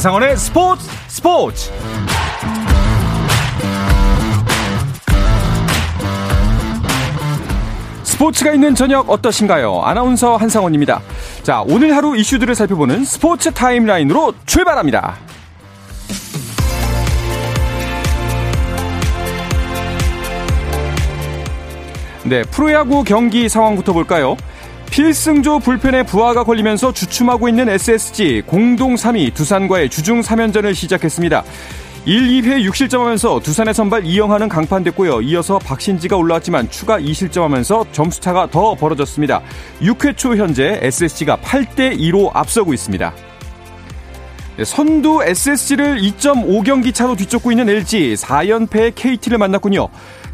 한상원의 스포츠 스포츠 스포츠가 있는 저녁 어떠신가요? 아나운서 한상원입니다. 자, 오늘 하루 이슈들을 살펴보는 스포츠 타임라인으로 출발합니다. 네, 프로야구 경기 상황부터 볼까요? 필승조 불펜에 부하가 걸리면서 주춤하고 있는 SSG 공동 3위 두산과의 주중 3연전을 시작했습니다. 1, 2회 6실점하면서 두산의 선발 이영하는 강판됐고요. 이어서 박신지가 올라왔지만 추가 2실점하면서 점수차가 더 벌어졌습니다. 6회 초 현재 SSG가 8대 2로 앞서고 있습니다. 네, 선두 SSG를 2.5경기 차로 뒤쫓고 있는 LG 4연패의 KT를 만났군요.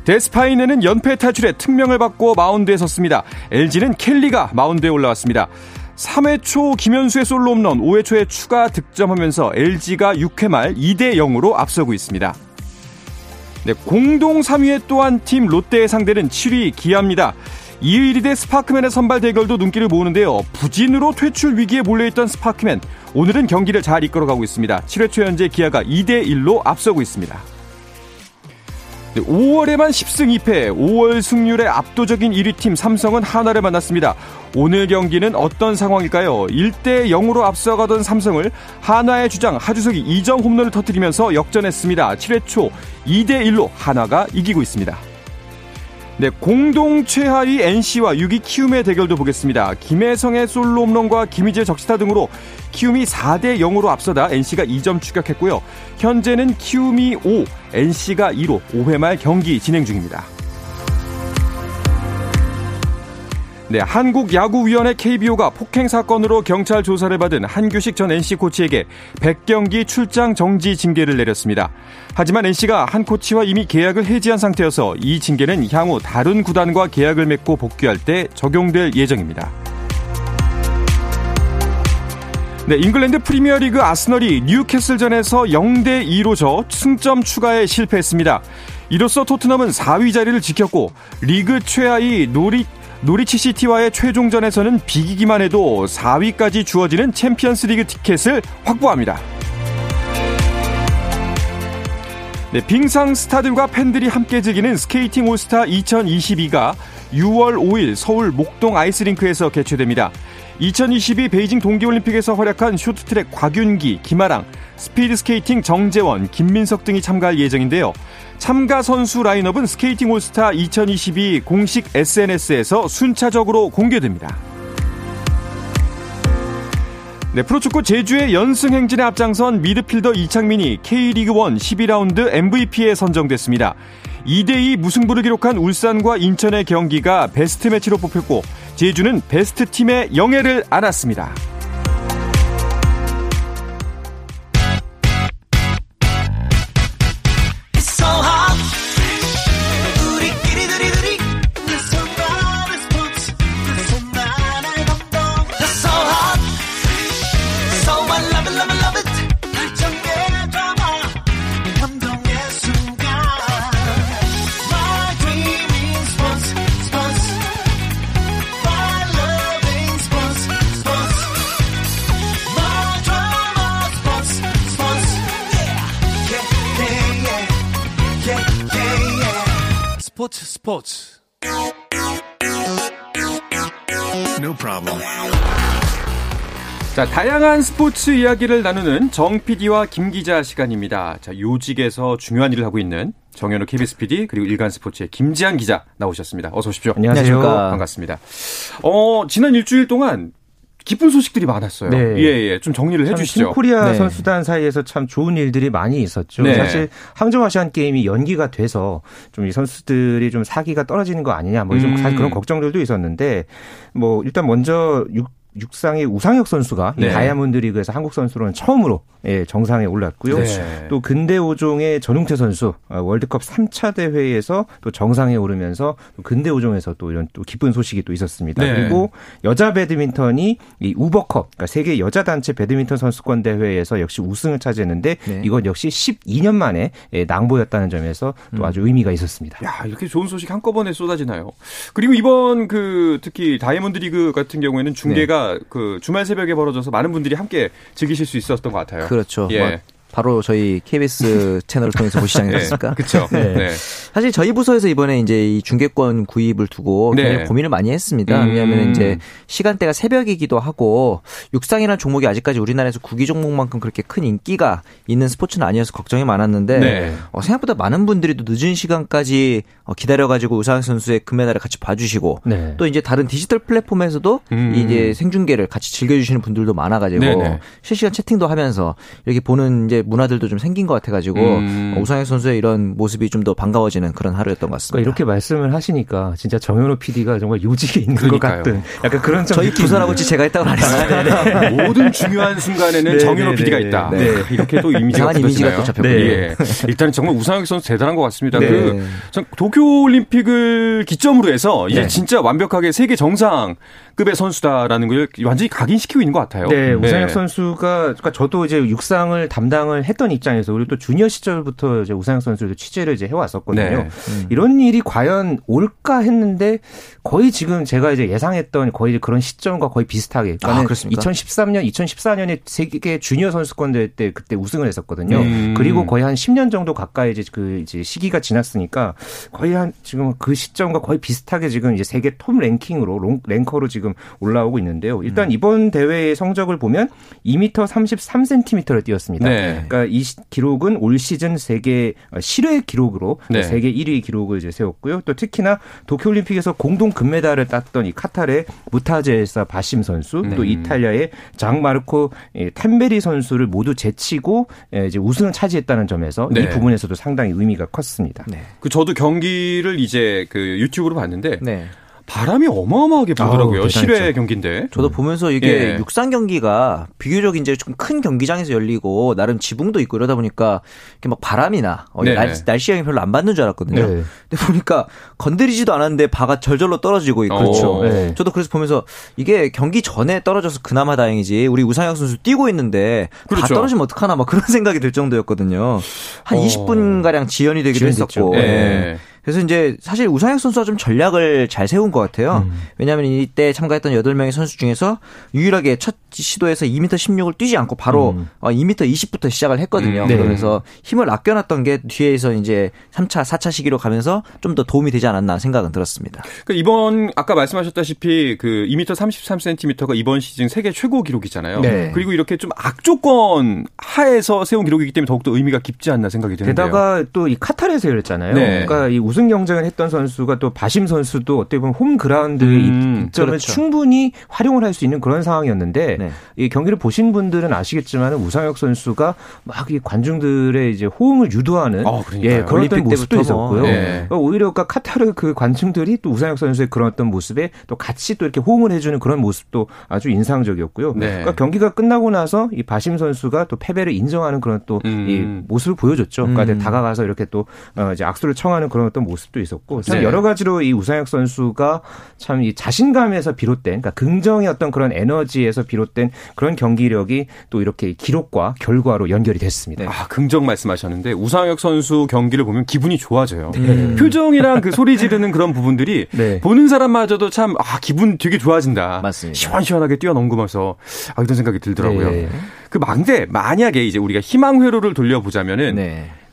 데스파이네는 연패 탈출에 특명을 받고 마운드에 섰습니다. LG는 켈리가 마운드에 올라왔습니다. 3회 초 김현수의 솔로 홈런, 5회 초에 추가 득점하면서 LG가 6회 말 2대 0으로 앞서고 있습니다. 네, 공동 3위의 또한 팀 롯데의 상대는 7위 기아입니다. 이의리 대 스파크맨의 선발 대결도 눈길을 모으는데요. 부진으로 퇴출 위기에 몰려있던 스파크맨, 오늘은 경기를 잘 이끌어가고 있습니다. 7회 초 현재 기아가 2대 1로 앞서고 있습니다. 5월에만 10승 2패, 5월 승률의 압도적인 1위 팀 삼성은 한화를 만났습니다. 오늘 경기는 어떤 상황일까요? 1대 0으로 앞서가던 삼성을 한화의 주장 하주석이 2점 홈런을 터뜨리면서 역전했습니다. 7회 초 2대 1로 한화가 이기고 있습니다. 네, 공동 최하위 NC와 6위 키움의 대결도 보겠습니다. 김혜성의 솔로 홈런과 김희재 적시타 등으로 키움이 4대 0으로 앞서다 NC가 2점 추격했고요. 현재는 키움이 5, NC가 2로 5회 말 경기 진행 중입니다. 네, 한국야구위원회 KBO가 폭행 사건으로 경찰 조사를 받은 한규식 전 NC 코치에게 100경기 출장 정지 징계를 내렸습니다. 하지만 NC가 한 코치와 이미 계약을 해지한 상태여서 이 징계는 향후 다른 구단과 계약을 맺고 복귀할 때 적용될 예정입니다. 네, 잉글랜드 프리미어리그 아스널이 뉴캐슬전에서 0대 2로 져 승점 추가에 실패했습니다. 이로써 토트넘은 4위 자리를 지켰고 리그 최하위 노리 노리치 시티와의 최종전에서는 비기기만 해도 4위까지 주어지는 챔피언스 리그 티켓을 확보합니다. 네, 빙상 스타들과 팬들이 함께 즐기는 스케이팅 올스타 2022가 6월 5일 서울 목동 아이스링크에서 개최됩니다. 2022 베이징 동계올림픽에서 활약한 쇼트트랙 곽윤기, 김아랑, 스피드스케이팅 정재원, 김민석 등이 참가할 예정인데요. 참가 선수 라인업은 스케이팅 올스타 2022 공식 SNS에서 순차적으로 공개됩니다. 네, 프로축구 제주의 연승 행진에 앞장선 미드필더 이창민이 K리그 1 12라운드 MVP에 선정됐습니다. 2대2 무승부를 기록한 울산과 인천의 경기가 베스트 매치로 뽑혔고 제주는 베스트 팀의 영예를 안았습니다. 자, 다양한 스포츠 이야기를 나누는 정 PD와 김 기자 시간입니다. 자, 요직에서 중요한 일을 하고 있는 정현우 KBS PD 그리고 일간 스포츠의 김지한 기자 나오셨습니다. 어서 오십시오. 안녕하세요. 반갑습니다. 어, 지난 일주일 동안 기쁜 소식들이 많았어요. 네. 예, 예. 좀 정리를 해 주시죠. 코리아 네. 선수단 사이에서 참 좋은 일들이 많이 있었죠. 네. 사실 항저우 아시안 게임이 연기가 돼서 좀 이 선수들이 좀 사기가 떨어지는 거 아니냐 뭐좀 음. 사실 그런 걱정들도 있었는데 뭐 일단 먼저 육상의 우상혁 선수가 네. 이 다이아몬드 리그에서 한국 선수로는 처음으로 예, 정상에 올랐고요. 네. 또 근대 오종의 전웅태 선수 어, 월드컵 3차 대회에서 또 정상에 오르면서 또 근대 오종에서 또 이런 또 기쁜 소식이 또 있었습니다. 네. 그리고 여자 배드민턴이 이 우버컵 그러니까 세계 여자 단체 배드민턴 선수권 대회에서 역시 우승을 차지했는데 네. 이건 역시 12년 만에 예, 낭보였다는 점에서 또 음. 아주 의미가 있었습니다. 야, 이렇게 좋은 소식 한꺼번에 쏟아지나요? 그리고 이번 그 특히 다이아몬드 리그 같은 경우에는 중계가 그 주말 새벽에 벌어져서 많은 분들이 함께 즐기실 수 있었던 것 같아요. 그렇죠. 예. 뭐 바로 저희 KBS 채널을 통해서 보시지 않겠습니까? 네, 그렇죠. 네. 네. 사실 저희 부서에서 이번에 이제 이 중계권 구입을 두고 네. 굉장히 고민을 많이 했습니다. 음. 왜냐하면 이제 시간대가 새벽이기도 하고 육상이라는 종목이 아직까지 우리나라에서 구기 종목만큼 그렇게 큰 인기가 있는 스포츠는 아니어서 걱정이 많았는데 네. 어, 생각보다 많은 분들이 또 늦은 시간까지 어, 기다려가지고 우상 선수의 금메달을 같이 봐주시고 네. 또 이제 다른 디지털 플랫폼에서도 음. 이제 생중계를 같이 즐겨주시는 분들도 많아가지고. 실시간 채팅도 하면서 이렇게 보는 이제 문화들도 좀 생긴 것 같아가지고 음. 어, 우상혁 선수의 이런 모습이 좀 더 반가워지는 그런 하루였던 것 같습니다. 그러니까 이렇게 말씀을 하시니까 진짜 정현호 PD가 정말 요직에 있는 그러니까요. 것 같은 약간 그런 저희 부서라고 제가 했다고 안 했어요. 모든 중요한 순간에는 네, 정현호 네, PD가 있다. 네. 이렇게 또 이미지가 이미지가 또 잡혔군요. 네. 예. 일단 정말 우상혁 선수 대단한 것 같습니다. 네. 그 도쿄 올림픽을 기점으로 해서 이제 네. 진짜 완벽하게 세계 정상급의 선수다라는 걸 완전히 각인시키고 있는 것 같아요. 네, 우상혁 선수가 그러니까 저도 이제 육상을 담당 을 했던 입장에서 우리 또 주니어 시절부터 이제 우상혁 선수도 취재를 이제 해왔었거든요. 네. 음. 이런 일이 과연 올까 했는데 거의 지금 제가 이제 예상했던 거의 그런 시점과 거의 비슷하게. 그러니까 아, 2013년, 2014년에 세계 주니어 선수권 대회 때 그때 우승을 했었거든요. 음. 그리고 거의 한 10년 정도 가까이 이제 그 이제 시기가 지났으니까 거의 한 지금 그 시점과 거의 비슷하게 지금 이제 세계 톱 랭킹으로 롱, 랭커로 지금 올라오고 있는데요. 일단 음. 이번 대회의 성적을 보면 2m 33cm를 뛰었습니다. 네. 그러니까 이 기록은 올 시즌 세계 실외 기록으로 네. 세계 1위 기록을 이제 세웠고요. 또 특히나 도쿄올림픽에서 공동 금메달을 땄던 이 카타르의 무타제사 바심 선수, 네. 또 이탈리아의 장마르코 템베리 선수를 모두 제치고 이제 우승을 차지했다는 점에서 이 네. 부분에서도 상당히 의미가 컸습니다. 네. 그 저도 경기를 이제 그 유튜브로 봤는데 네. 바람이 어마어마하게 불더라고요. 아우, 실외 경기인데. 저도 보면서 이게 예. 육상 경기가 비교적 이제 좀 큰 경기장에서 열리고 나름 지붕도 있고 이러다 보니까 이렇게 막 바람이나 어, 네. 날, 날씨 영향 별로 안 받는 줄 알았거든요. 네. 근데 보니까 건드리지도 않았는데 바가 절절로 떨어지고 있고. 그렇죠. 네. 저도 그래서 보면서 이게 경기 전에 떨어져서 그나마 다행이지. 우리 우상혁 선수 뛰고 있는데 그렇죠. 다 떨어지면 어떡하나 막 그런 생각이 들 정도였거든요. 한 어. 20분 가량 지연이 되기도 했었고. 네. 그래서 이제 사실 우상혁 선수가 좀 전략을 잘 세운 것 같아요. 음. 왜냐하면 이때 참가했던 8명의 선수 중에서 유일하게 첫 시도에서 2m 16을 뛰지 않고 바로 음. 2m 어, 20부터 시작을 했거든요. 음. 네. 그러면서 힘을 아껴놨던 게 뒤에서 이제 3차, 4차 시기로 가면서 좀 더 도움이 되지 않았나 생각은 들었습니다. 그러니까 이번 아까 말씀하셨다시피 그 2m 33cm가 이번 시즌 세계 최고 기록이잖아요. 네. 그리고 이렇게 좀 악조건 하에서 세운 기록이기 때문에 더욱더 의미가 깊지 않나 생각이 드는데요. 게다가 또 이 카타르에서 열렸잖아요. 네. 그러니까 이 우승 경쟁을 했던 선수가 또 바심 선수도 어떻게 보면 홈 그라운드의 음, 입점을 그렇죠. 충분히 활용을 할 수 있는 그런 상황이었는데 네. 이 경기를 보신 분들은 아시겠지만 우상혁 선수가 막 이 관중들의 이제 호응을 유도하는 어, 예, 그런 어떤 모습도 있었고요. 네. 그러니까 오히려 그 카타르 그 관중들이 또 우상혁 선수의 그런 어떤 모습에 또 같이 또 이렇게 호응을 해주는 그런 모습도 아주 인상적이었고요. 네. 그러니까 경기가 끝나고 나서 이 바심 선수가 또 패배를 인정하는 그런 또이 음. 모습을 보여줬죠. 그러니까 음. 다가가서 이렇게 또 어, 이제 악수를 청하는 그런 어떤 모습. 모습도 있었고 참 네. 여러 가지로 이 우상혁 선수가 참 이 자신감에서 비롯된 그러니까 긍정의 어떤 그런 에너지에서 비롯된 그런 경기력이 또 이렇게 기록과 결과로 연결이 됐습니다. 네. 아 긍정 말씀하셨는데 우상혁 선수 경기를 보면 기분이 좋아져요. 네. 표정이랑 그 소리 지르는 그런 부분들이 네. 보는 사람마저도 참 아 기분 되게 좋아진다. 맞습니다. 시원시원하게 뛰어넘으면서 아 이런 생각이 들더라고요. 네. 그 망대 만약에 이제 우리가 희망 회로를 돌려보자면은.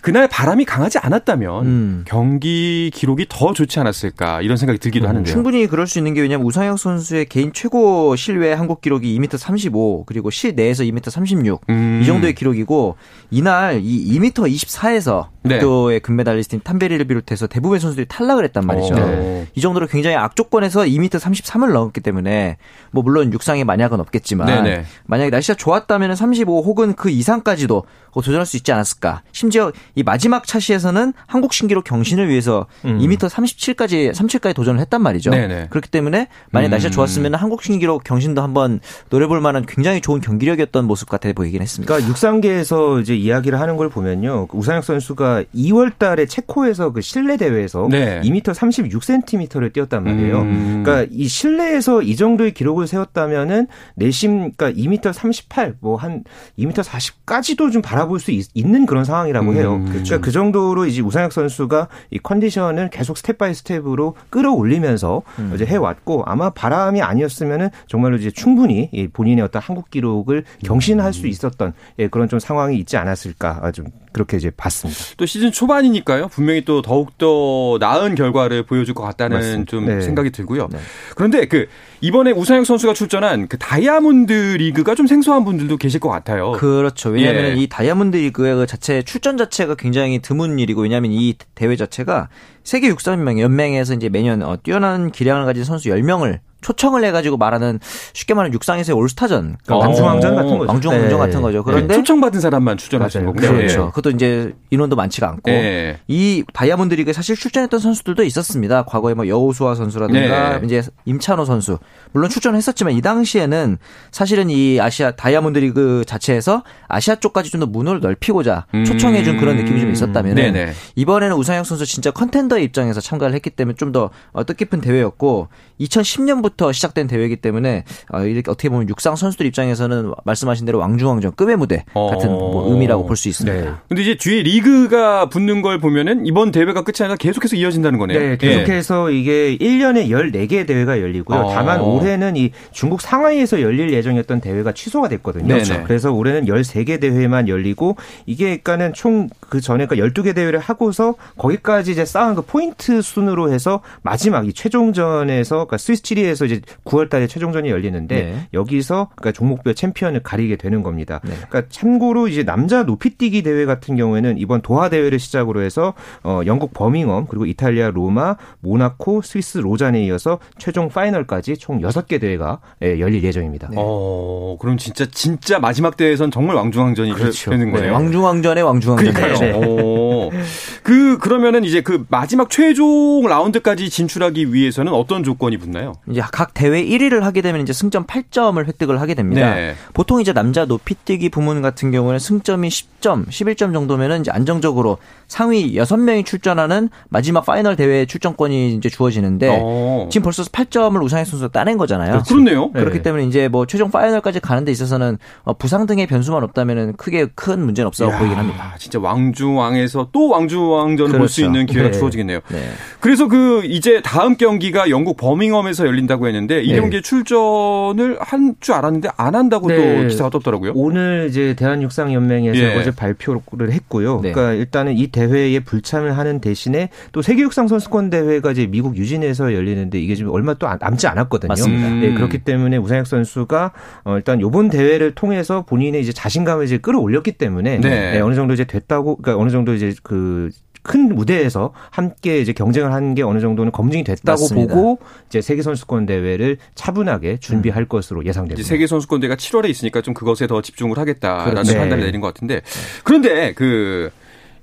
네. 그날 바람이 강하지 않았다면 음. 경기 기록이 더 좋지 않았을까 이런 생각이 들기도 음, 하는데요. 충분히 그럴 수 있는 게 왜냐하면 우상혁 선수의 개인 최고 실외 한국 기록이 2m 35 그리고 실내에서 2m 36 음. 이 정도의 기록이고 이날 이 2m 24에서 네. 도의 금메달리스트인 탐베리를 비롯해서 대부분의 선수들이 탈락을 했단 말이죠. 오. 어. 네. 이 정도로 굉장히 악조건에서 2m 33을 넘었기 때문에 뭐 물론 육상의 만약은 없겠지만 네네. 만약에 날씨가 좋았다면 35 혹은 그 이상까지도 도전할 수 있지 않았을까. 심지어 이 마지막 차시에서는 한국 신기록 경신을 위해서 음. 2m 37까지 37까지 도전을 했단 말이죠. 네네. 그렇기 때문에 만약 음. 날씨가 좋았으면 한국 신기록 경신도 한번 노려볼 만한 굉장히 좋은 경기력이었던 모습 같아 보이긴 했습니다. 그러니까 육상계에서 이제 이야기를 하는 걸 보면요, 우상혁 선수가 2월달에 체코에서 그 실내 대회에서 네. 2m 36cm를 뛰었단 말이에요. 음. 그러니까 이 실내에서 이 정도의 기록을 세웠다면은 내심 그러니까 2m 38, 뭐 한 2m 40까지도 좀 바라 바라볼 수 있, 는 그런 상황이라고 음, 해요. 그렇죠. 그러니까 그 정도로 이제 우상혁 선수가 이 컨디션을 계속 step by step으로 끌어올리면서 음. 이제 해왔고 아마 바람이 아니었으면은 정말로 이제 충분히 본인의 어떤 한국 기록을 경신할 수 있었던 예, 그런 좀 상황이 있지 않았을까 아, 좀 그렇게 이제 봤습니다. 또 시즌 초반이니까요. 분명히 또 더욱 더 나은 결과를 보여줄 것 같다는 맞습니다. 좀 네. 생각이 들고요. 네. 그런데 그 이번에 우상혁 선수가 출전한 그 다이아몬드 리그가 좀 생소한 분들도 계실 것 같아요. 그렇죠. 왜냐하면 예. 이 다이아몬드 리그의 그 자체 출전 자체가 굉장히 드문 일이고 왜냐하면 이 대회 자체가 세계 육상 연맹 연맹에서 이제 매년 어, 뛰어난 기량을 가진 선수 10명을 초청을 해가지고 말하는 쉽게 말하면 육상에서의 올스타전. 그러니까 왕중왕전 같은 거죠. 왕중왕전 네. 같은 거죠. 그런데 네. 초청받은 사람만 출전하시는 거군요. 그렇죠. 네. 그것도 이제 인원도 많지가 않고 네. 이 다이아몬드 리그에 사실 출전했던 선수들도 있었습니다. 과거에 뭐 여호수아 선수라든가 네. 이제 임찬호 선수 물론 출전했었지만 이 당시에는 사실은 이 아시아 다이아몬드 리그 자체에서 아시아 쪽까지 좀 더 문을 넓히고자 음. 초청해준 그런 느낌이 좀 있었다면 이번에는 우상혁 선수 진짜 contender 입장에서 참가를 했기 때문에 좀 더 뜻깊은 대회였고 2010년부터 2010년부터 시작된 대회이기 때문에 어, 이렇게 어떻게 보면 육상 선수들 입장에서는 말씀하신 대로 왕중왕전 급의 무대 같은 어. 뭐 의미라고 볼 수 있습니다. 네. 근데 이제 뒤에 리그가 붙는 걸 보면은 이번 대회가 끝이 아니라 계속해서 이어진다는 거네요. 네, 계속해서 네. 이게 1년에 14개 대회가 열리고요. 어. 다만 올해는 이 중국 상하이에서 열릴 예정이었던 대회가 취소가 됐거든요. 그렇죠. 그래서 올해는 13개 대회만 열리고 이게 그러니까는 총 그 전에 그 12개 대회를 하고서 거기까지 이제 쌓은 그 포인트 순으로 해서 마지막 이 최종전에서 그러니까 스위스 치리에서 여기서 이제 9월 달에 최종전이 열리는데 네. 여기서 그러니까 종목별 챔피언을 가리게 되는 겁니다. 네. 그러니까 참고로 이제 남자 높이뛰기 대회 같은 경우에는 이번 도하 대회를 시작으로 해서 어 영국 버밍엄 그리고 이탈리아 로마, 모나코, 스위스 로잔에 이어서 최종 파이널까지 총 6개 대회가 예, 열릴 예정입니다. 네. 어, 그럼 진짜 진짜 마지막 대회에선 정말 왕중왕전이 그렇죠. 되는 거네요. 네. 왕중왕전의 왕중왕전. 그러니까요. 네. 그 그러면은 이제 그 마지막 최종 라운드까지 진출하기 위해서는 어떤 조건이 붙나요? 이제 각 대회 1위를 하게 되면 이제 승점 8점을 획득을 하게 됩니다. 네. 보통 이제 남자 높이뛰기 부문 같은 경우는 승점이 10점, 11점 정도면은 이제 안정적으로 상위 6명이 출전하는 마지막 파이널 대회 출전권이 이제 주어지는데 오. 어. 지금 벌써 8점을 우상혁 선수가 따낸 거잖아요. 아, 그렇네요. 네. 그렇기 때문에 이제 뭐 최종 파이널까지 가는 데 있어서는 어, 부상 등의 변수만 없다면은 크게 큰 문제는 없어 보이긴 합니다. 진짜 왕중왕에서 또 왕중왕전을 그렇죠. 볼수 있는 기회가 네. 주어지겠네요. 네. 그래서 그 이제 다음 경기가 영국 버밍엄에서 열린다고 했는데 이 네. 출전을 한 줄 알았는데 안 한다고 또 네. 기사가 떴더라고요. 오늘 이제 대한육상연맹에서 예. 어제 발표를 했고요. 네. 그러니까 일단은 이 대회에 불참을 하는 대신에 또 세계육상 선수권 대회가 이제 미국 유진에서 열리는데 이게 지금 얼마 또 남지 않았거든요. 맞습니다. 네, 그렇기 때문에 우상혁 선수가 어 일단 요번 대회를 통해서 본인의 이제 자신감을 이제 끌어올렸기 때문에 네. 네, 어느 정도 이제 됐다고 그러니까 어느 정도 이제 그 큰 무대에서 함께 이제 경쟁을 하는 게 어느 정도는 검증이 됐다고 맞습니다. 보고 이제 세계 선수권 대회를 차분하게 준비할 음. 것으로 예상됩니다. 세계 선수권 대회가 7월에 있으니까 좀 그것에 더 집중을 하겠다라는 그렇죠. 판단을 내린 것 같은데 그런데 그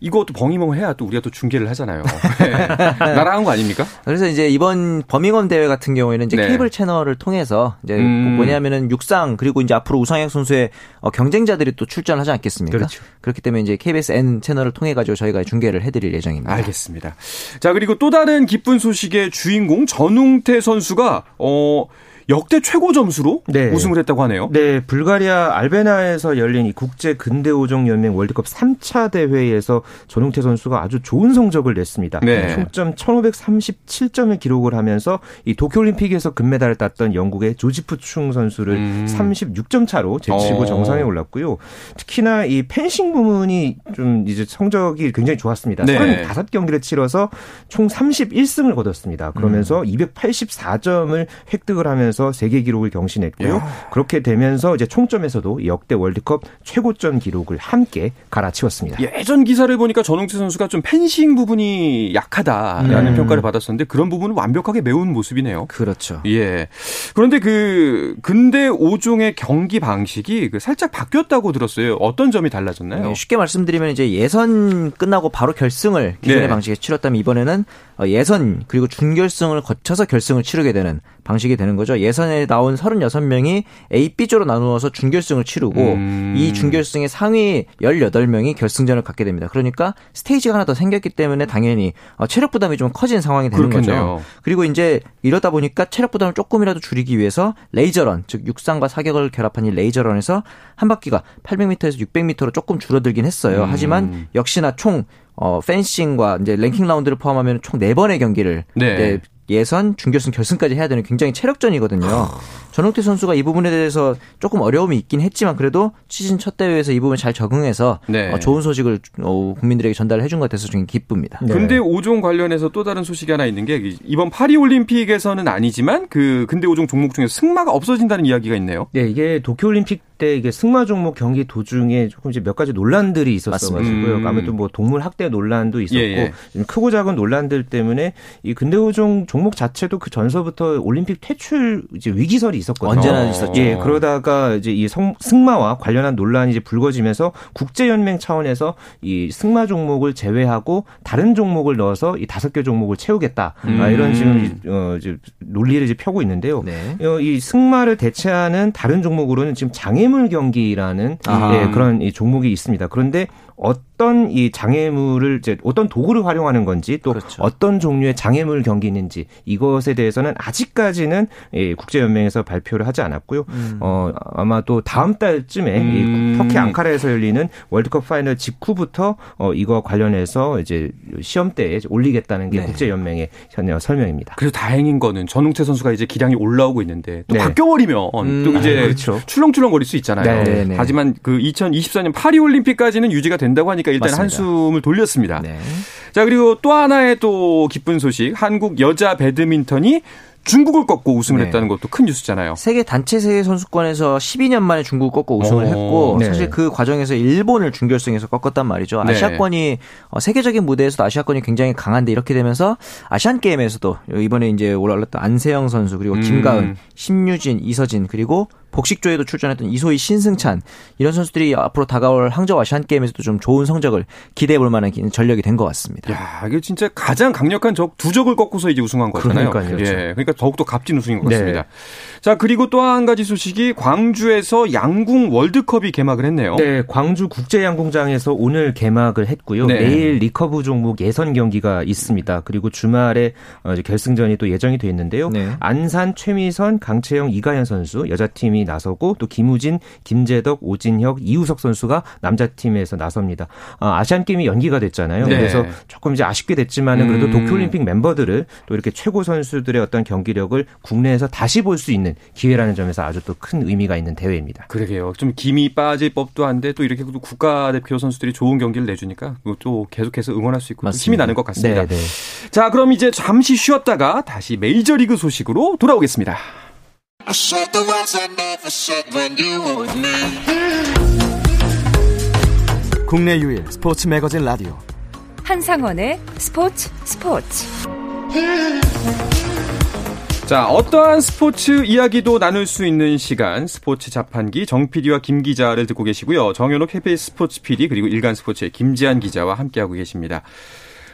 이것도 버밍엄 해야 또 우리가 또 중계를 하잖아요. 네. 나랑 거 아닙니까? 그래서 이제 이번 버밍엄 대회 같은 경우에는 이제 네. 케이블 채널을 통해서 이제 음. 뭐냐면은 육상 그리고 이제 앞으로 우상혁 선수의 어, 경쟁자들이 또 출전하지 않겠습니까? 그렇죠. 그렇기 때문에 이제 KBS N 채널을 통해 가지고 저희가 중계를 해드릴 예정입니다. 알겠습니다. 자 그리고 또 다른 기쁜 소식의 주인공 전웅태 선수가 어. 역대 최고 점수로 네. 우승을 했다고 하네요. 네, 불가리아 알베나에서 열린 이 국제 근대 오종 연맹 월드컵 3차 대회에서 전웅태 선수가 아주 좋은 성적을 냈습니다. 네. 총점 1537점을 기록을 하면서 이 도쿄 올림픽에서 금메달을 땄던 영국의 조지프 충 선수를 음. 36점 차로 제치고 어. 정상에 올랐고요. 특히나 이 펜싱 부문이 좀 이제 성적이 굉장히 좋았습니다. 네. 35경기를 치러서 총 31승을 거뒀습니다. 그러면서 음. 284점을 획득을 하면서 하면서 세계 기록을 경신했고요. 야. 그렇게 되면서 이제 총점에서도 역대 월드컵 최고점 기록을 함께 갈아치웠습니다. 예전 기사를 보니까 전홍재 선수가 좀 펜싱 부분이 약하다라는 음. 평가를 받았었는데 그런 부분은 완벽하게 메운 모습이네요. 그렇죠. 예. 그런데 그 근대 5종의 경기 방식이 그 살짝 바뀌었다고 들었어요. 어떤 점이 달라졌나요? 네, 쉽게 말씀드리면 이제 예선 끝나고 바로 결승을 기존의 네. 방식에 치렀다면 이번에는 어, 예선 그리고 준결승을 거쳐서 결승을 치르게 되는 방식이 되는 거죠. 예선에 나온 36명이 A, B조로 나누어서 준결승을 치르고 음. 이 준결승의 상위 18명이 결승전을 갖게 됩니다. 그러니까 스테이지가 하나 더 생겼기 때문에 당연히 어, 체력 부담이 좀 커진 상황이 되는 그렇겠네요. 거죠. 그리고 이제 이러다 보니까 체력 부담을 조금이라도 줄이기 위해서 레이저런, 즉 육상과 사격을 결합한 이 레이저런에서 한 바퀴가 800m에서 600m로 조금 줄어들긴 했어요. 음. 하지만 역시나 총 어, 펜싱과 이제 랭킹 라운드를 포함하면 총 4번의 경기를 네. 예선, 중결승, 결승까지 해야 되는 굉장히 체력전이거든요. 전용태 선수가 이 부분에 대해서 조금 어려움이 있긴 했지만 그래도 시즌 첫 대회에서 이 부분 잘 적응해서 네. 어, 좋은 소식을 어, 국민들에게 전달해 준 것 같아서 좀 기쁩니다. 네. 근대 5종 관련해서 또 다른 소식이 하나 있는 게 이번 파리 올림픽에서는 아니지만 그 근대 5종 종목 중에 승마가 없어진다는 이야기가 있네요. 네, 이게 도쿄 올림픽 때 이게 승마 종목 경기 도중에 조금 이제 몇 가지 논란들이 있었어가지고요. 음. 아무래도 뭐 동물 학대 논란도 있었고 예, 예. 크고 작은 논란들 때문에 이 근대 5종 종목 자체도 그 전서부터 올림픽 퇴출 이제 위기설이 있었거든요. 언제나 있었죠. 예, 그러다가 이제 이 성, 승마와 관련한 논란이 이제 불거지면서 국제연맹 차원에서 이 승마 종목을 제외하고 다른 종목을 넣어서 이 다섯 개 종목을 채우겠다. 아, 음. 이런 지금 어, 이제 논리를 이제 펴고 있는데요. 네. 어, 이 승마를 대체하는 다른 종목으로는 지금 장애 물 경기라는 예, 그런 이 종목이 있습니다. 그런데 어떤 이 장애물을 이제 어떤 도구를 활용하는 건지 또 그렇죠. 어떤 종류의 장애물 경기인지 이것에 대해서는 아직까지는 예, 국제연맹에서 발표를 하지 않았고요. 음. 어 아마도 다음 달쯤에 음. 이 터키 앙카라에서 열리는 월드컵 파이널 직후부터 어 이거 관련해서 이제 시험대에 올리겠다는 게 네. 국제연맹의 현재 설명입니다. 그래서 다행인 거는 전웅태 선수가 이제 기량이 올라오고 있는데 또 네. 바뀌어버리면 음. 또 이제 아, 그렇죠. 출렁출렁 거릴 수 있잖아요. 네, 네. 하지만 그 2024년 파리 올림픽까지는 유지가 된다. 된다고 하니까 일단 맞습니다. 한숨을 돌렸습니다. 네. 자, 그리고 또 하나의 또 기쁜 소식. 한국 여자 배드민턴이 중국을 꺾고 우승을 네. 했다는 것도 큰 뉴스잖아요. 세계 단체 세계 선수권에서 12년 만에 중국을 꺾고 우승을 오, 했고 네. 사실 그 과정에서 일본을 준결승에서 꺾었단 말이죠. 네. 아시아권이 어, 세계적인 무대에서도 아시아권이 굉장히 강한데 이렇게 되면서 아시안 게임에서도 이번에 이제 올라왔던 안세영 선수 그리고 김가은, 음. 심유진, 이서진 그리고 복식조에도 출전했던 이소희 신승찬 이런 선수들이 앞으로 다가올 항저우 아시안 게임에서도 좀 좋은 성적을 기대해 볼 만한 전력이 된 것 같습니다. 야, 이게 진짜 가장 강력한 적 두 적을 꺾고서 이제 우승한 거잖아요. 그러니까요. 예. 그러니까 더욱더 값진 우승인 것 같습니다. 네. 자, 그리고 또 한 가지 소식이 광주에서 양궁 월드컵이 개막을 했네요. 네, 광주 국제 양궁장에서 오늘 개막을 했고요. 네. 내일 리커브 종목 예선 경기가 있습니다. 그리고 주말에 어, 결승전이 또 예정이 돼 있는데요. 네. 안산 최미선, 강채영, 이가현 선수 여자팀이 팀이 나서고 또 김우진, 김재덕, 오진혁, 이우석 선수가 남자 팀에서 나섭니다. 아, 시안 게임이 연기가 됐잖아요. 네. 그래서 조금 이제 아쉽게 됐지만은 그래도 음. 도쿄올림픽 멤버들을 또 이렇게 최고 선수들의 어떤 경 기력을 국내에서 다시 볼 수 있는 기회라는 점에서 아주 또 큰 의미가 있는 대회입니다. 그러게요. 좀 김이 빠질 법도 한데 또 이렇게 국가대표 선수들이 좋은 경기를 내주니까 또 계속해서 응원할 수 있고 힘이 나는 것 같습니다. 네, 네. 자, 그럼 이제 잠시 쉬었다가 다시 메이저리그 소식으로 돌아오겠습니다. 국내 유일 스포츠 매거진 라디오 한상원의 스포츠 스포츠 자, 어떠한 스포츠 이야기도 나눌 수 있는 시간 스포츠 자판기 정 PD와 김 기자를 듣고 계시고요. 정현욱 KBS 스포츠 PD 그리고 일간 스포츠의 김지한 기자와 함께하고 계십니다.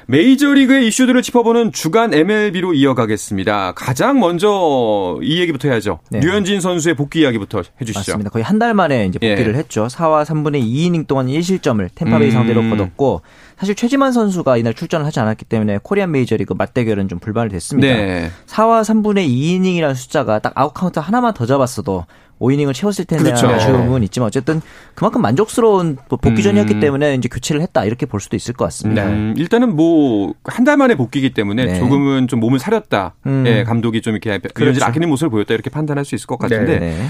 메이저리그의 이슈들을 짚어보는 주간 MLB로 이어가겠습니다. 가장 먼저 이 얘기부터 해야죠. 네. 류현진 선수의 복귀 이야기부터 해주시죠. 맞습니다. 거의 한 달 만에 이제 복귀를 예. 했죠. 4와 3분의 2이닝 동안 1실점을 템파베이 음. 상대로 거뒀고 사실 최지만 선수가 이날 출전을 하지 않았기 때문에 코리안 메이저리그 맞대결은 좀 불발이 됐습니다. 네. 4와 3분의 2이닝이라는 숫자가 딱 아웃 카운트 하나만 더 잡았어도 5이닝을 채웠을 텐데 그렇죠. 아쉬움은 있지만 어쨌든 그만큼 만족스러운 복귀전이었기 음. 때문에 이제 교체를 했다 이렇게 볼 수도 있을 것 같습니다. 음, 일단은 뭐 한 달 만에 복귀기 때문에 네. 조금은 좀 몸을 사렸다. 음. 예, 감독이 좀 이렇게 그렇죠. 아끼는 모습을 보였다 이렇게 판단할 수 있을 것 같은데 네. 네.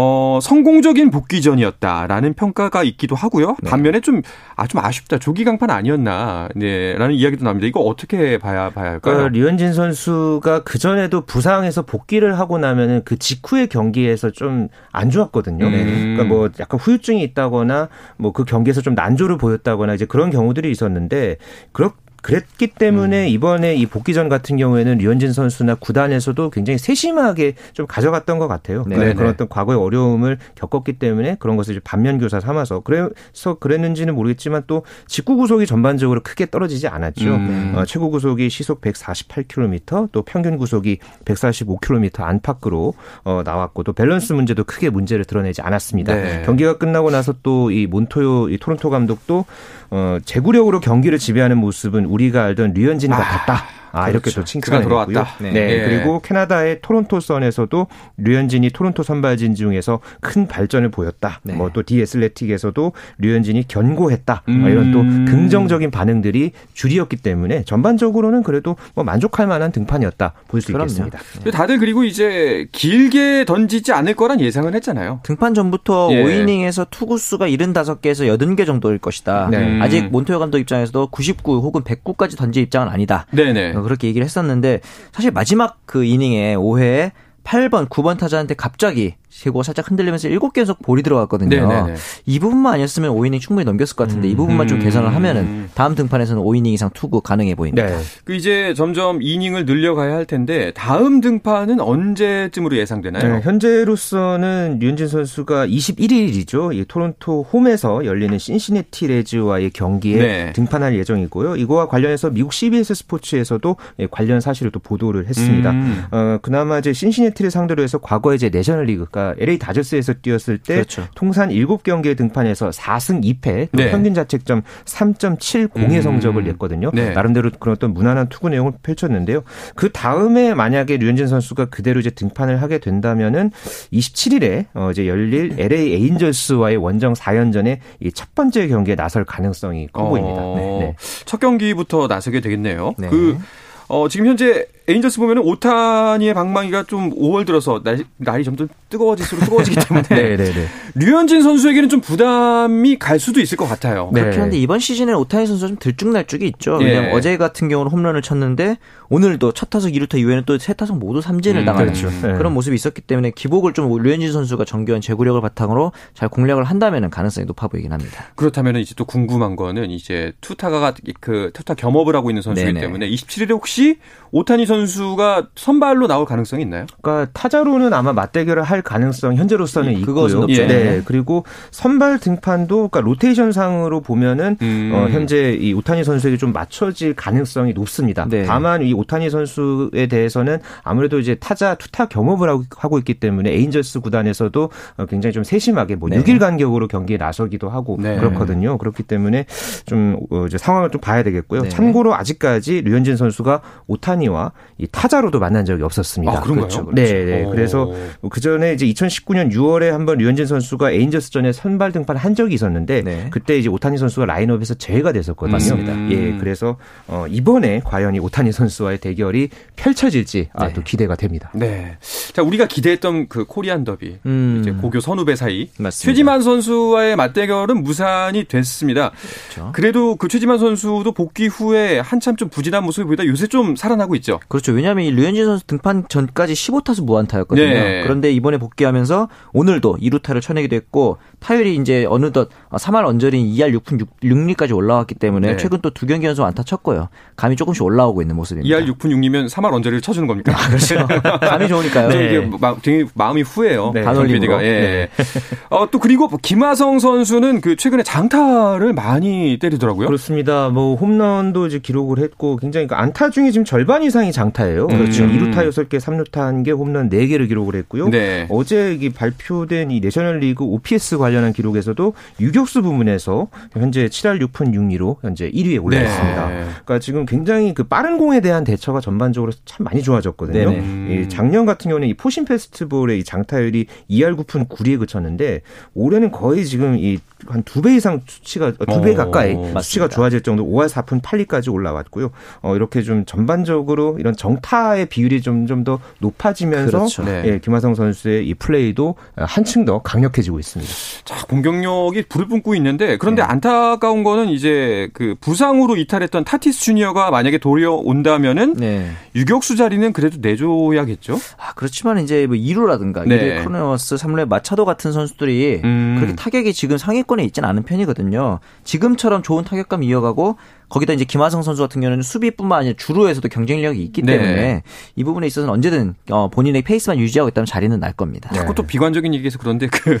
어, 성공적인 복귀전이었다라는 평가가 있기도 하고요. 네. 반면에 좀, 아, 좀 아쉽다. 조기 강판 아니었나. 네. 라는 이야기도 나옵니다. 이거 어떻게 봐야, 봐야 할까요? 그러니까 류현진 선수가 그전에도 부상에서 복귀를 하고 나면은 그 직후의 경기에서 좀 안 좋았거든요. 음. 그러니까 뭐 약간 후유증이 있다거나 뭐 그 경기에서 좀 난조를 보였다거나 이제 그런 경우들이 있었는데, 그렇 그랬기 때문에 음. 이번에 이 복귀전 같은 경우에는 류현진 선수나 구단에서도 굉장히 세심하게 좀 가져갔던 것 같아요. 네. 그런 네. 어떤 과거의 어려움을 겪었기 때문에 그런 것을 반면 교사 삼아서 그래서 그랬는지는 모르겠지만 또 직구 구속이 전반적으로 크게 떨어지지 않았죠. 음. 어, 최고 구속이 시속 148km, 또 평균 구속이 145km 안팎으로 어, 나왔고 또 밸런스 문제도 크게 문제를 드러내지 않았습니다. 네. 경기가 끝나고 나서 또 이 몬토요 이 토론토 감독도 어, 제구력으로 경기를 지배하는 모습은 우리가 알던 류현진과 아. 같다. 아, 그렇죠. 이렇게 또 칭찬을 했고요. 네. 네. 예. 그리고 캐나다의 토론토 선에서도 류현진이 토론토 선발진 중에서 큰 발전을 보였다. 네. 뭐또 디에슬레틱에서도 류현진이 견고했다. 음. 이런 또 긍정적인 반응들이 줄이었기 때문에 전반적으로는 그래도 뭐 만족할 만한 등판이었다 볼 수 있겠습니다. 네. 다들 그리고 이제 길게 던지지 않을 거란 예상을 했잖아요. 등판 전부터 예. 5이닝에서 투구 수가 75개에서 80개 정도일 것이다. 네. 아직 몬토요 감독 입장에서도 99 혹은 109까지 던질 입장은 아니다. 네네. 어, 그렇게 얘기를 했었는데 사실 마지막 그 이닝에 5회에 8번, 9번 타자한테 갑자기 시고 살짝 흔들리면서 7개 연속 볼이 들어갔거든요. 네네네. 이 부분만 아니었으면 5이닝 충분히 넘겼을 것 같은데 음. 이 부분만 좀 개선을 하면은 다음 등판에서는 5이닝 이상 투구 가능해 보입니다. 네. 그 이제 점점 이닝을 늘려가야 할 텐데 다음 등판은 언제쯤으로 예상되나요? 네, 현재로서는 류현진 선수가 21일이죠. 이 토론토 홈에서 열리는 신시내티 레즈와의 경기에 네. 등판할 예정이고요. 이거와 관련해서 미국 CBS 스포츠에서도 예, 관련 사실을 또 보도를 했습니다. 음. 어, 그나마 이제 신시내티를 상대로 해서 과거에 이제 내셔널리그 그러니까 LA 다저스에서 뛰었을 때 그렇죠. 통산 7경기에 등판해서 4승 2패 네. 평균 자책점 3.70의 음. 성적을 냈거든요. 네. 나름대로 그런 어떤 무난한 투구 내용을 펼쳤는데요. 그 다음에 만약에 류현진 선수가 그대로 이제 등판을 하게 된다면은 27일에 어 이제 열릴 LA 에인절스와의 원정 4연전에 이 첫 번째 경기에 나설 가능성이 커 어. 보입니다. 네, 네. 첫 경기부터 나서게 되겠네요. 네. 그 어, 지금 현재 에인절스 보면은 오타니의 방망이가 좀 5월 들어서 날, 날이 점점 뜨거워질수록 뜨거워지기 때문에 네, 네, 네. 류현진 선수에게는 좀 부담이 갈 수도 있을 것 같아요. 네. 그렇긴 한데 이번 시즌에 오타니 선수가 좀 들쭉날쭉이 있죠. 왜냐면 예. 어제 같은 경우는 홈런을 쳤는데 오늘도 첫 타석 2루타 이후에는 또 세 타석 모두 삼진을 음, 당하는 그렇죠. 네. 그런 모습이 있었기 때문에 기복을 좀 류현진 선수가 정교한 제구력을 바탕으로 잘 공략을 한다면 가능성이 높아 보이긴 합니다. 그렇다면 이제 또 궁금한 거는 이제 투타가 그 투타 겸업을 하고 있는 선수이기 네네. 때문에 27일에 혹시 오타니 선수 가 선발로 나올 가능성이 있나요? 그러니까 타자로는 아마 맞대결을 할 가능성 현재로서는 예, 있고요. 예. 네. 그리고 선발 등판도 그러니까 로테이션 상으로 보면은 음. 어, 현재 이 오타니 선수에게 좀 맞춰질 가능성이 높습니다. 네. 다만 이 오타니 선수에 대해서는 아무래도 이제 타자 투타 겸업을 하고 있기 때문에 에인저스 구단에서도 어, 굉장히 좀 세심하게 뭐 네. 6일 간격으로 경기에 나서기도 하고 네. 그렇거든요. 그렇기 때문에 좀 어, 이제 상황을 좀 봐야 되겠고요. 네. 참고로 아직까지 류현진 선수가 오타니와 이 타자로도 만난 적이 없었습니다. 아, 그런가요? 그렇죠. 네, 네. 그래서 그 전에 이제 2019년 6월에 한번 류현진 선수가 에인저스전에 선발 등판을 한 적이 있었는데 네. 그때 이제 오타니 선수가 라인업에서 제외가 됐었거든요. 맞습니다. 예, 그래서 어, 이번에 과연 이 오타니 선수와의 대결이 펼쳐질지 아, 네. 또 기대가 됩니다. 네. 자, 우리가 기대했던 그 코리안 더비 음. 이제 고교 선후배 사이 맞습니다. 최지만 선수와의 맞대결은 무산이 됐습니다. 그렇죠. 그래도 그 최지만 선수도 복귀 후에 한참 좀 부진한 모습을 보이다 요새 좀 살아나고 있죠. 그 렇죠. 왜냐하면 이 류현진 선수 등판 전까지 15타수 무안타였거든요. 네. 그런데 이번에 복귀하면서 오늘도 2루타를 쳐내기도 했고 타율이 이제 어느덧 3할 언저린 2할 6푼 6, 6리까지 올라왔기 때문에 네. 최근 또 두 경기 연속 안타 쳤고요. 감이 조금씩 올라오고 있는 모습입니다. 2할 6푼 6리면 3할 언저리를 쳐주는 겁니까? 아, 그렇죠. 감이 좋으니까요. 네. 이게 마, 되게 마음이 후해요. 네. 단올리가 예. 네. 어, 또 그리고 김하성 선수는 그 최근에 장타를 많이 때리더라고요. 그렇습니다. 뭐 홈런도 이제 기록을 했고 굉장히 그 안타 중에 지금 절반 이상이 장 타예요. 그렇죠. 음. 2루타 6개, 3루타 1개, 홈런 4개를 기록을 했고요. 네. 어제 이 발표된 이 내셔널리그 OPS 관련한 기록에서도 유격수 부문에서 현재 7할 6푼 6리로 현재 1위에 올라 있습니다. 네. 그러니까 지금 굉장히 그 빠른 공에 대한 대처가 전반적으로 참 많이 좋아졌거든요. 음. 작년 같은 경우는 이 포신 페스티벌의 이 장타율이 2할 9푼 9리에 그쳤는데 올해는 거의 지금 이 한 두 배 이상 수치가 두 배 가까이 오, 수치가 좋아질 정도 5할 4푼 8리까지 올라왔고요. 어, 이렇게 좀 전반적으로 이런 정타의 비율이 좀 좀 더 높아지면서 그렇죠. 네. 예, 김하성 선수의 이 플레이도 한층 더 강력해지고 있습니다. 자, 공격력이 불을 뿜고 있는데 그런데 네. 안타까운 거는 이제 그 부상으로 이탈했던 타티스 주니어가 만약에 돌아온다면은 네. 유격수 자리는 그래도 내줘야겠죠. 아, 그렇지만 이제 뭐 2루라든가 네. 크로넨워스 3루의 마차도 같은 선수들이 음. 그렇게 타격이 지금 상위권에 있지는 않은 편이거든요. 지금처럼 좋은 타격감 이어가고 거기다 이제 김하성 선수 같은 경우는 수비뿐만 아니라 주루에서도 경쟁력이 있기 네. 때문에 네. 이 부분에 있어서는 언제든 어, 본인의 페이스만 유지하고 있다면 자리는 날 겁니다. 자꾸 또 비관적인 얘기해서 그런데 그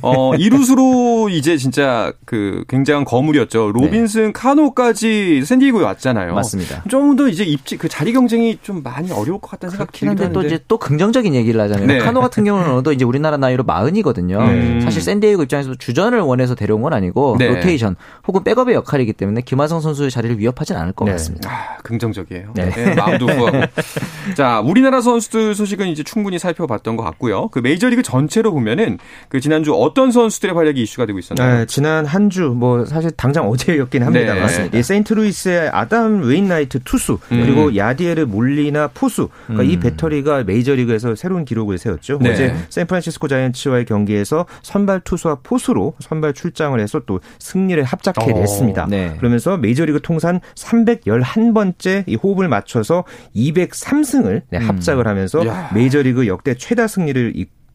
어, 이루수로 이제 진짜 그 굉장한 거물이었죠. 로빈슨 네. 카노까지 샌디에고에 왔잖아요. 맞습니다. 좀 더 이제 입지 그 자리 경쟁이 좀 많이 어려울 것 같다는 생각이 들긴 한데 또 이제 또 긍정적인 얘기를 하자면 네. 카노 같은 경우는 또 이제 우리나라 나이로 마흔이거든요. 네. 사실 샌디에고 입장에서도 주전을 원해서 데려온 건 아니고 네. 로테이션 혹은 백업의 역할이기 때문에 김하성 선수의 자리를 위협하진 않을 것 네. 같습니다. 아, 긍정적이에요. 네. 네 마음도 후하고. 자, 우리나라 선수들 소식은 이제 충분히 살펴봤던 것 같고요. 그 메이저리그 전체로 보면은 그 지난주 어떤 선수들의 활약이 이슈가 되고 있었나요? 네, 지난 한 주 뭐 사실 당장 어제였긴 합니다만 네. 이 세인트루이스의 아담 웨인라이트 투수 음. 그리고 야디에르 몰리나 포수 그러니까 음. 이 배터리가 메이저리그에서 새로운 기록을 세웠죠. 네. 어제 샌프란시스코 자이언츠와의 경기에서 선발 투수와 포수로 선발 출장을 해서 또 승리를 합작해 냈습니다. 어, 네. 그러면서 메이저리그 통산 311번째 이 호흡을 맞춰서 203승을 네, 음. 합작을 하면서 야. 메이저리그 역대 최다 승리를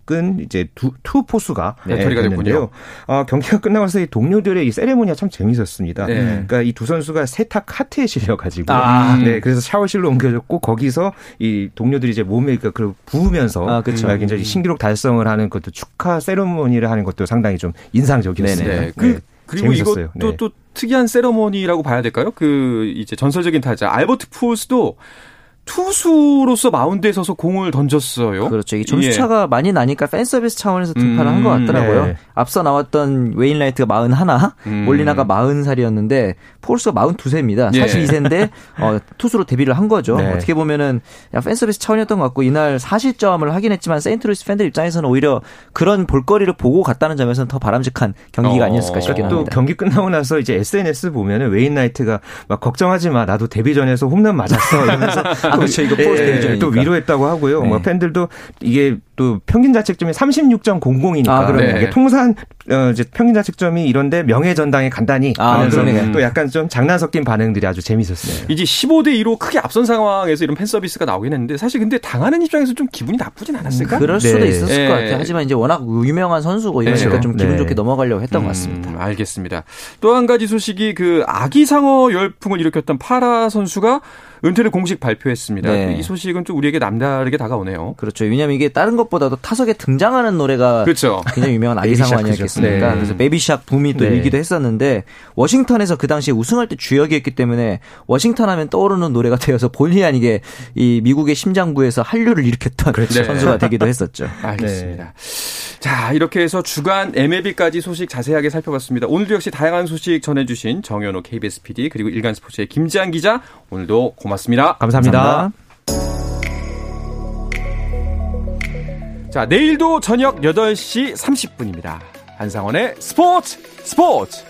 이끈 이제 두, 투 포수가 네, 네 됐는데요. 어, 경기가 끝나고서 이 동료들의 이 세레모니가 참 재밌었습니다. 네. 그러니까 이 두 선수가 세탁 카트에 실려 가지고 아. 네 그래서 샤워실로 옮겨졌고 거기서 이 동료들이 이제 몸에 그 부으면서 아, 그렇죠. 굉장히 신기록 달성을 하는 것도 축하 세레모니를 하는 것도 상당히 좀 인상적이었습니다. 네. 그, 네. 그리고 재밌었어요. 이것도 네. 또 특이한 세레모니라고 봐야 될까요? 그 이제 전설적인 타자 알버트 푸홀스도 투수로서 마운드에 서서 공을 던졌어요. 그렇죠. 이 점수 차가 예. 많이 나니까 팬 서비스 차원에서 등판을 음, 한것 같더라고요. 네. 앞서 나왔던 웨인 라이트가 41, 음. 몰리나가 40살이었는데 푸홀스가 42세입니다. 42세인데 예. 어, 투수로 데뷔를 한 거죠. 네. 어떻게 보면은 팬 서비스 차원이었던 것 같고 이날 4실점을 하긴 했지만 세인트루이스 팬들 입장에서는 오히려 그런 볼거리를 보고 갔다는 점에서는 더 바람직한 경기가 어. 아니었을까 싶긴 합니다. 또 경기 끝나고 나서 이제 SNS 보면은 웨인 라이트가 막 걱정하지 마. 나도 데뷔 전에서 홈런 맞았어. 이러면서 그렇죠. 이거 포스트 예, 또 위로했다고 하고요. 네. 뭐 팬들도 이게 또 평균 자책점이 36.00이니까 아, 이게 통산 어, 이제 평균 자책점이 이런데 명예 전당에 간다니 아, 하면서 음. 또 약간 좀 장난 섞인 반응들이 아주 재밌었어요. 이제 15대 2로 크게 앞선 상황에서 이런 팬 서비스가 나오긴 했는데 사실 근데 당하는 입장에서 좀 기분이 나쁘진 않았을까? 음, 그럴 수도 네. 있었을 네. 것 같아요. 하지만 이제 워낙 유명한 선수고 이러니까 네. 좀 기분 네. 좋게 넘어가려고 했던 음, 것 같습니다. 알겠습니다. 또 한 가지 소식이 그 아기 상어 열풍을 일으켰던 파라 선수가 은퇴를 공식 발표했습니다. 네. 이 소식은 좀 우리에게 남다르게 다가오네요. 그렇죠. 왜냐하면 이게 다른 것보다도 타석에 등장하는 노래가 그렇죠. 굉장히 유명한 아기상어 아니었겠습니까? 네. 그래서 베비샥 붐이 또 네. 일기도 했었는데 워싱턴에서 그 당시에 우승할 때 주역이었기 때문에 워싱턴 하면 떠오르는 노래가 되어서 본의 아니게 이 미국의 심장부에서 한류를 일으켰던 그렇죠. 선수가 되기도 했었죠. 알겠습니다. 자, 이렇게 해서 주간 MLB까지 소식 자세하게 살펴봤습니다. 오늘도 역시 다양한 소식 전해주신 정현호 KBS PD 그리고 일간 스포츠의 김지한 기자 오늘도 고맙습니다. 감사합니다. 감사합니다. 자, 내일도 저녁 8시 30분입니다. 한상원의 스포츠 스포츠!